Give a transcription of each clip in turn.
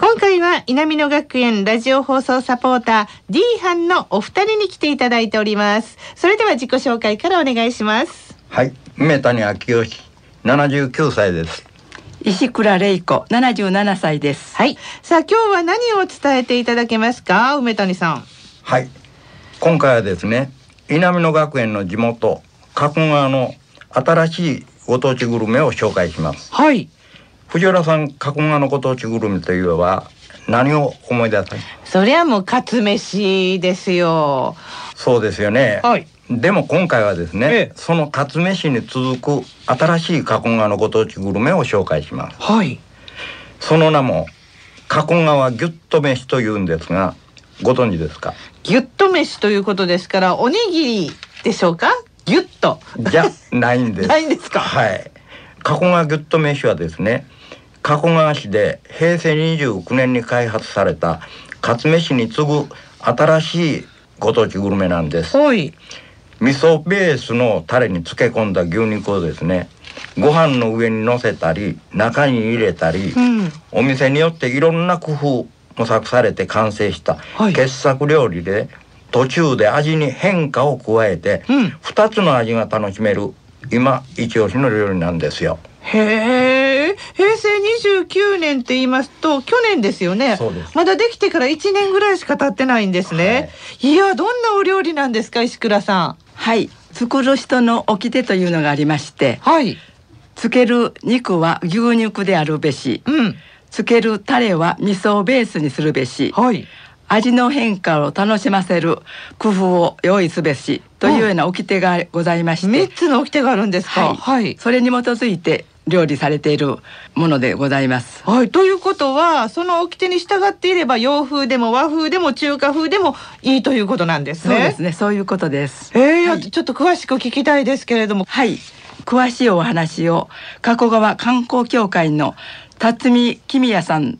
今回は稲美野学園ラジオ放送サポーター D 班のお二人に来ていただいております。それでは自己紹介からお願いします。はい。梅谷昭義79歳です。石倉玲子77歳です。はい。さあ今日は何を伝えていただけますか？梅谷さん。はい。今回はですね稲美野学園の地元加古川の新しいご当地グルメを紹介します。はい藤原さん加古川のご当地グルメといえば何を思い出さそりゃもうカツ飯ですよ。そうですよね。はい。でも今回はですね、ええ。そのカツ飯に続く新しい加古川のご当地グルメを紹介します。はい。その名も加古川ギュッと飯というんですがご存知ですか？ギュッと飯ということですからおにぎりでしょうか？ギュッと。じゃないんです。ないんですか？はい。加古川ギュッと飯はですね加古川市で平成29年に開発されたカツ飯に次ぐ新しいご当地グルメなんです。はい。味噌ベースのタレに漬け込んだ牛肉をですねご飯の上に乗せたり中に入れたり、うん。お店によっていろんな工夫模索されて完成したはい。傑作料理で、途中で味に変化を加えて、うん。2つの味が楽しめる今一押しの料理なんですよ。へえ平成29年って言いますと去年ですよね。そうです。まだできてから1年ぐらいしか経ってないんですね、い、やどんなお料理なんですか石倉さん。はい。作る人の掟というのがありましてはい。漬ける肉は牛肉であるべしうん。漬けるタレは味噌をベースにするべしはい。味の変化を楽しませる工夫を用意すべしというような掟がございまして、三つの掟があるんですか？はい。はい。それに基づいて料理されているものでございます。はい、ということはその掟に従っていれば洋風でも和風でも中華風でもいいということなんですね。そうですね。そういうことです。えーいやはい。ちょっと詳しく聞きたいですけれども。はい。詳しいお話を加古川観光協会の辰巳公也さん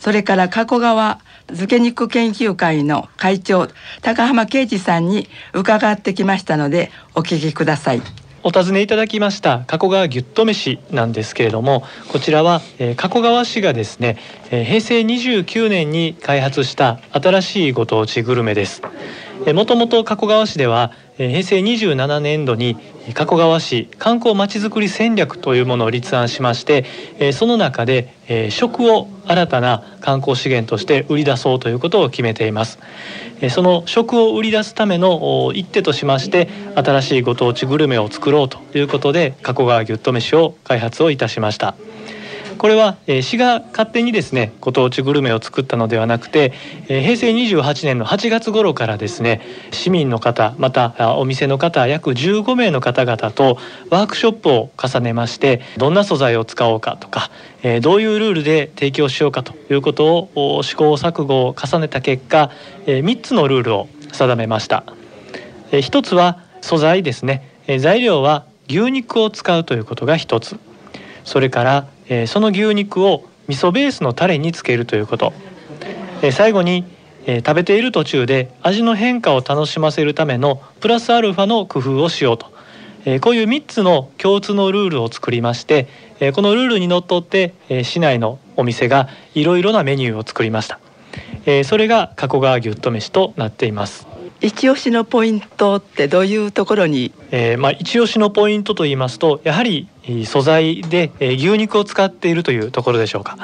それから加古川漬け肉研究会の会長高浜啓二さんに伺ってきましたのでお聞きください。お尋ねいただきました加古川ギュッと飯なんですけれどもこちらは、えー加古川市がですね、えー平成29年に開発した新しいご当地グルメです。もともと加古川市では、えー平成27年度に加古川市観光まちづくり戦略というものを立案しまして、その中で、食を新たな観光資源として売り出そうということを決めています。その食を売り出すための一手としまして新しいご当地グルメを作ろうということで加古川ギュッと飯を開発をいたしました。これは、えー市が勝手にですねご当地グルメを作ったのではなくて、えー平成28年の8月頃からですね市民の方またあお店の方約15名の方々とワークショップを重ねましてどんな素材を使おうかとか、えーどういうルールで提供しようかということを試行錯誤を重ねた結果、え3つのルールを定めました。えー一つは素材ですね、えー材料は牛肉を使うということが一つそれから、えーその牛肉を味噌ベースのタレにつけるということ、えー最後に、えー食べている途中で味の変化を楽しませるためのプラスアルファの工夫をしようと、えーこういう3つの共通のルールを作りまして、えーこのルールにのっとって、えー市内のお店がいろいろなメニューを作りました、えーそれが加古川ギュッと飯となっています。一押しのポイントってどういうところに？えーまあ、一押しのポイントと言いますとやはり素材で牛肉を使っているというところでしょうか、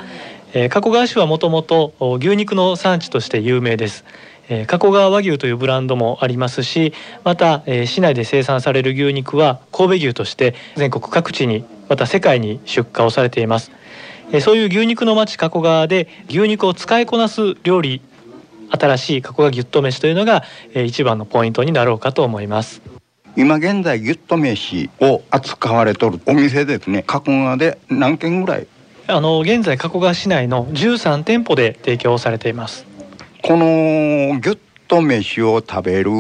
えー、加古川市はもともと牛肉の産地として有名です。えー、加古川和牛というブランドもありますしまた、えー、市内で生産される牛肉は神戸牛として全国各地にまた世界に出荷をされています、えー、そういう牛肉の町加古川で牛肉を使いこなす料理新しい加古川ギュッと飯というのが、えー、一番のポイントになろうかと思います。今現在ギュッと飯を扱われとるお店ですね加古川で何軒ぐらい？あの現在加古川市内の13店舗で提供されています。このギュッと飯を食べる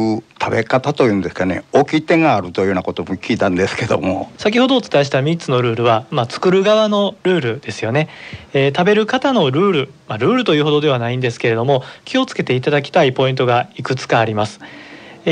食べ方というんですかね掟があるというようなことも聞いたんですけども。先ほどお伝えした3つのルールは、まあ、作る側のルールですよね、えー、食べる方のルール、まあ、ルールというほどではないんですけれども気をつけていただきたいポイントがいくつかあります。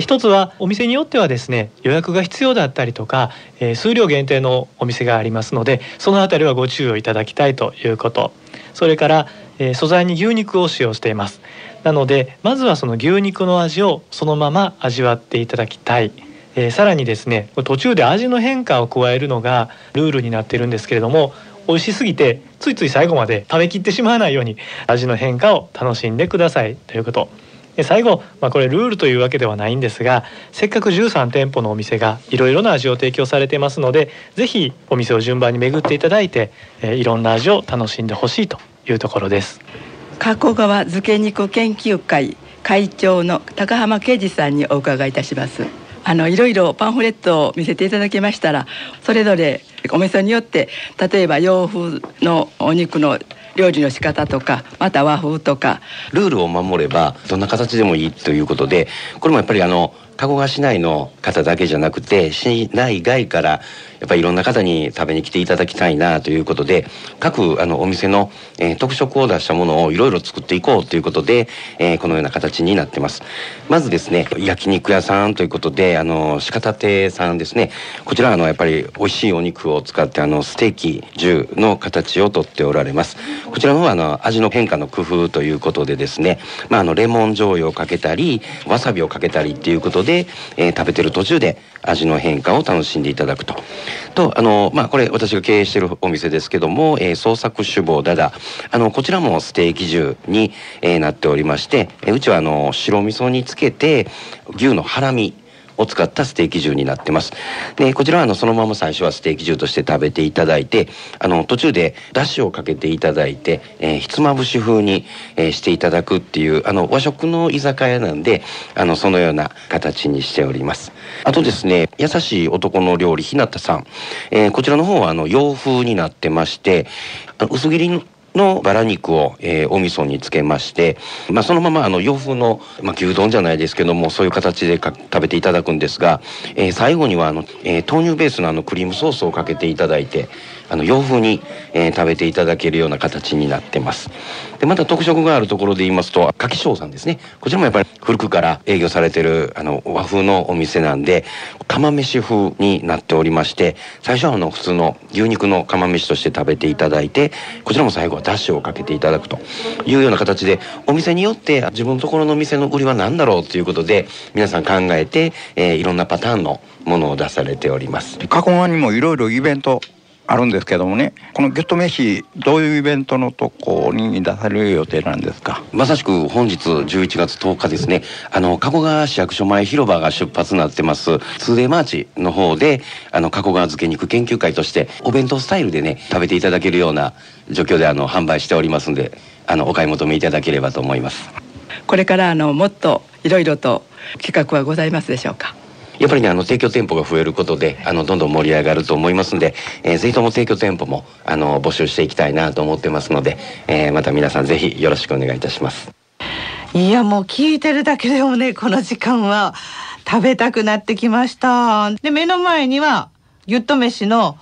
一つはお店によってはですね予約が必要だったりとか、えー、数量限定のお店がありますのでそのあたりはご注意をいただきたいということ。それから、えー、素材に牛肉を使用しています。なのでまずはその牛肉の味をそのまま味わっていただきたい。えー、さらにですね途中で味の変化を加えるのがルールになっているんですけれども美味しすぎてついつい最後まで食べきってしまわないように味の変化を楽しんでください。ということ。最後、まあ、これルールというわけではないんですがせっかく13店舗のお店がいろいろな味を提供されていますのでぜひお店を順番に巡っていただいて、いろんな味を楽しんでほしいというところです。加古川漬け肉研究会会長の高浜啓二さんにお伺いいたします。あのいろいろパンフレットを見せていただきましたらそれぞれお店によって例えば洋風のお肉の料理の仕方とかまた和風とかルールを守ればどんな形でもいいということでこれもやっぱりあの加古川市内の方だけじゃなくて市内外からやっぱりいろんな方に食べに来ていただきたいなということで各あのお店の、えー、特色を出したものをいろいろ作っていこうということで、えー、このような形になってます。まずですね焼肉屋さんということであの鹿立亭さんですね。こちらあのやっぱり美味しいお肉を使ってあのステーキ重の形をとっておられます。こちらの方はあの味の変化の工夫ということでですねまああのレモン醤油をかけたりわさびをかけたりっていうことで、でえー、食べてる途中で味の変化を楽しんでいただくと。とあのまあこれ私が経営してるお店ですけども、えー、創作酒房だだあのこちらもステーキ重に、えー、なっておりまして、え、うちはあの白味噌につけて牛のハラミを使ったステーキ重になってます。で、こちらはあのそのまま最初はステーキ重として食べていただいて、あの途中でだしをかけていただいて、えー、ひつまぶし風に、えー、していただくっていうあの和食の居酒屋なんで、あのそのような形にしております。あとですね、優しい男の料理ひなたさん、えー、こちらの方はあの洋風になってまして、薄切りのバラ肉を、えー、お味噌につけまして、まあ、そのままあの洋風の、まあ、牛丼じゃないですけどもそういう形で食べていただくんですが、えー、最後にはあの、えー、豆乳ベースのあのクリームソースをかけていただいてあの洋風に、えー、食べていただけるような形になってます。でまた特色があるところで言いますと柿翔さんですね。こちらもやっぱり古くから営業されてるあの和風のお店なんで釜飯風になっておりまして最初はあの普通の牛肉の釜飯として食べていただいてこちらも最後はだしをかけていただくというような形でお店によって自分のところの店の売りは何だろうということで皆さん考えて、えー、いろんなパターンのものを出されております。加古川にもいろいろイベントあるんですけどもねこのギュッと飯どういうイベントのとこに出される予定なんですか？まさしく本日11月10日ですね。あの加古川市役所前広場が出発になってます 2day マーチの方であの加古川漬け肉研究会としてお弁当スタイルでね食べていただけるような状況であの販売しておりますんであのお買い求めいただければと思います。これからあのもっといろいろと企画はございますでしょうか？やっぱりねあの提供店舗が増えることであのどんどん盛り上がると思いますんで、えー、ぜひとも提供店舗もあの募集していきたいなと思ってますので、えー、また皆さんぜひよろしくお願いいたします。いやもう聞いてるだけでもねこの時間は食べたくなってきました。で目の前にはギュッと飯の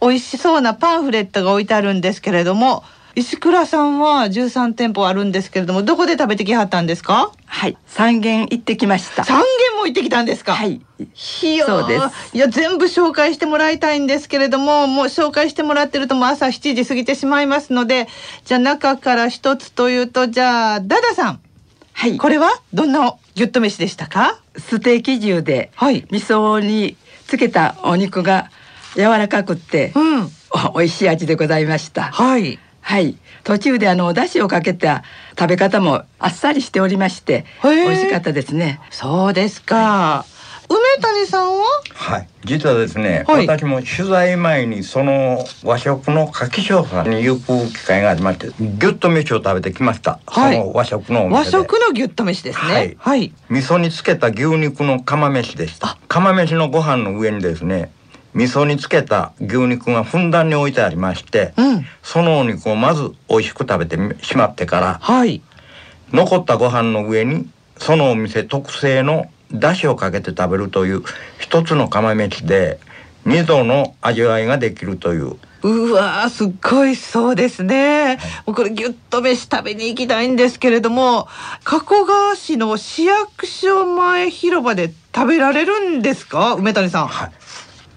美味しそうなパンフレットが置いてあるんですけれども石倉さんは13店舗あるんですけれどもどこで食べてきはったんですか？はい。三軒行ってきました。三軒も行ってきたんですか？はい。そうです。いや全部紹介してもらいたいんですけれどももう紹介してもらってるともう朝7時過ぎてしまいますのでじゃあ中から一つというとじゃあダダさん。はい。これはどんなギュッと飯でしたか？ステーキ重で、はい、味噌につけたお肉が柔らかくって、うん、美味しい味でございました。はいはい。途中であのお出汁をかけた食べ方もあっさりしておりまして美味しかったですね。そうですか、梅谷さんは？はい、実はですね、はい。私も取材前にその和食の柿商さんに行く機会がありましてギュッと飯を食べてきました、はい。その和食のお和店で。食のギュッと飯ですね。はい。はい、味噌につけた牛肉の釜飯でした。釜飯のご飯の上にですね味噌につけた牛肉がふんだんに置いてありまして、うん。そのお肉をまず美味しく食べてしまってからはい。残ったご飯の上にそのお店特製の出汁をかけて食べるという一つの釜飯で二度の味わいができるという。うわーすっごいそうですね、もうこれギュッと飯食べに行きたいんですけれども加古川市の市役所前広場で食べられるんですか？梅谷さん、はい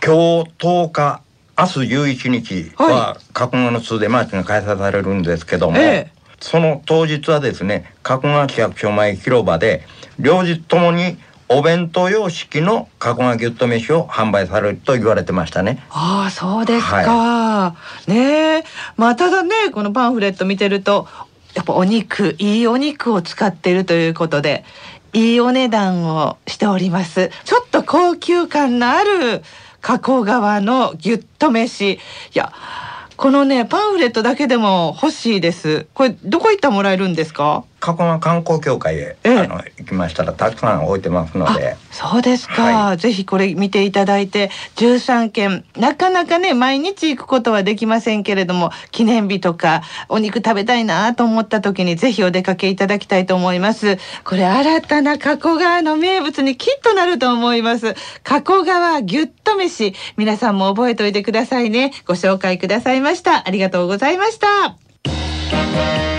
今日10日明日11日はは加古川の通でマーチが開催されるんですけども、ええ。その当日はですね加古川市役所前広場で両日ともにお弁当様式の加古川ギュッと飯を販売されると言われてましたね。ああそうですか、ねえ。まあただねこのパンフレット見てるとやっぱお肉いいお肉を使っているということでいいお値段をしております。ちょっと高級感のある加古川のギュッと飯。いやこのねパンフレットだけでも欲しいです。これどこ行ったらもらえるんですか？加古川観光協会へ、ええ。あの行きましたらたくさん置いてますので。そうですか、はぜひこれ見ていただいて13件なかなかね毎日行くことはできませんけれども記念日とかお肉食べたいなと思った時にぜひお出かけいただきたいと思います。これ新たな加古川の名物にきっとなると思います。加古川ぎゅっと飯。皆さんも覚えておいてくださいね。ご紹介くださいました。ありがとうございました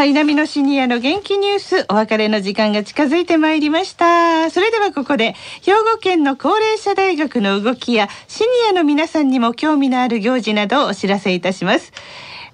さあ、南のシニアの元気ニュース、お別れの時間が近づいてまいりました。それではここで、兵庫県の高齢者大学の動きや、シニアの皆さんにも興味のある行事などをお知らせいたします。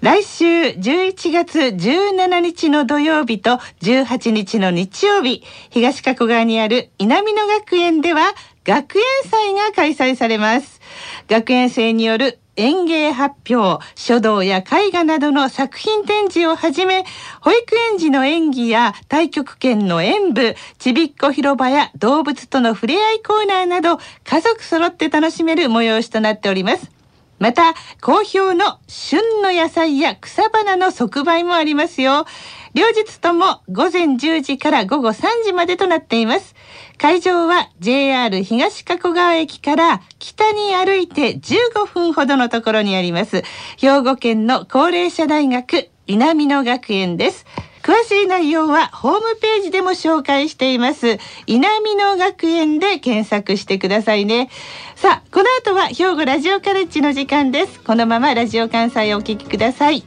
来週11月17日の土曜日と18日の日曜日、東加古川にある稲美野学園では学園祭が開催されます。学園生による園芸発表、書道や絵画などの作品展示をはじめ、保育園児の演技や太極拳の演舞、ちびっこ広場や動物との触れ合いコーナーなど、家族揃って楽しめる催しとなっております。また、好評の旬の野菜や草花の即売もありますよ。両日とも午前10時から午後3時までとなっています。会場は JR 東加古川駅から北に歩いて15分ほどのところにあります。兵庫県の高齢者大学稲美野学園です。詳しい内容はホームページでも紹介しています。稲美野学園で検索してくださいね。さあ、この後は兵庫ラジオカレッジの時間です。このままラジオ関西をお聞きください。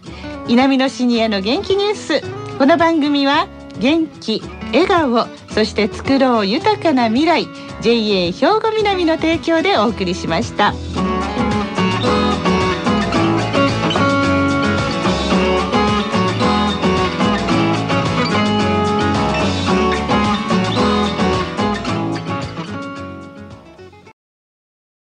稲美野シニアの元気ニュース。この番組は元気、笑顔、そして作ろう豊かな未来 JA 兵庫南の提供でお送りしました。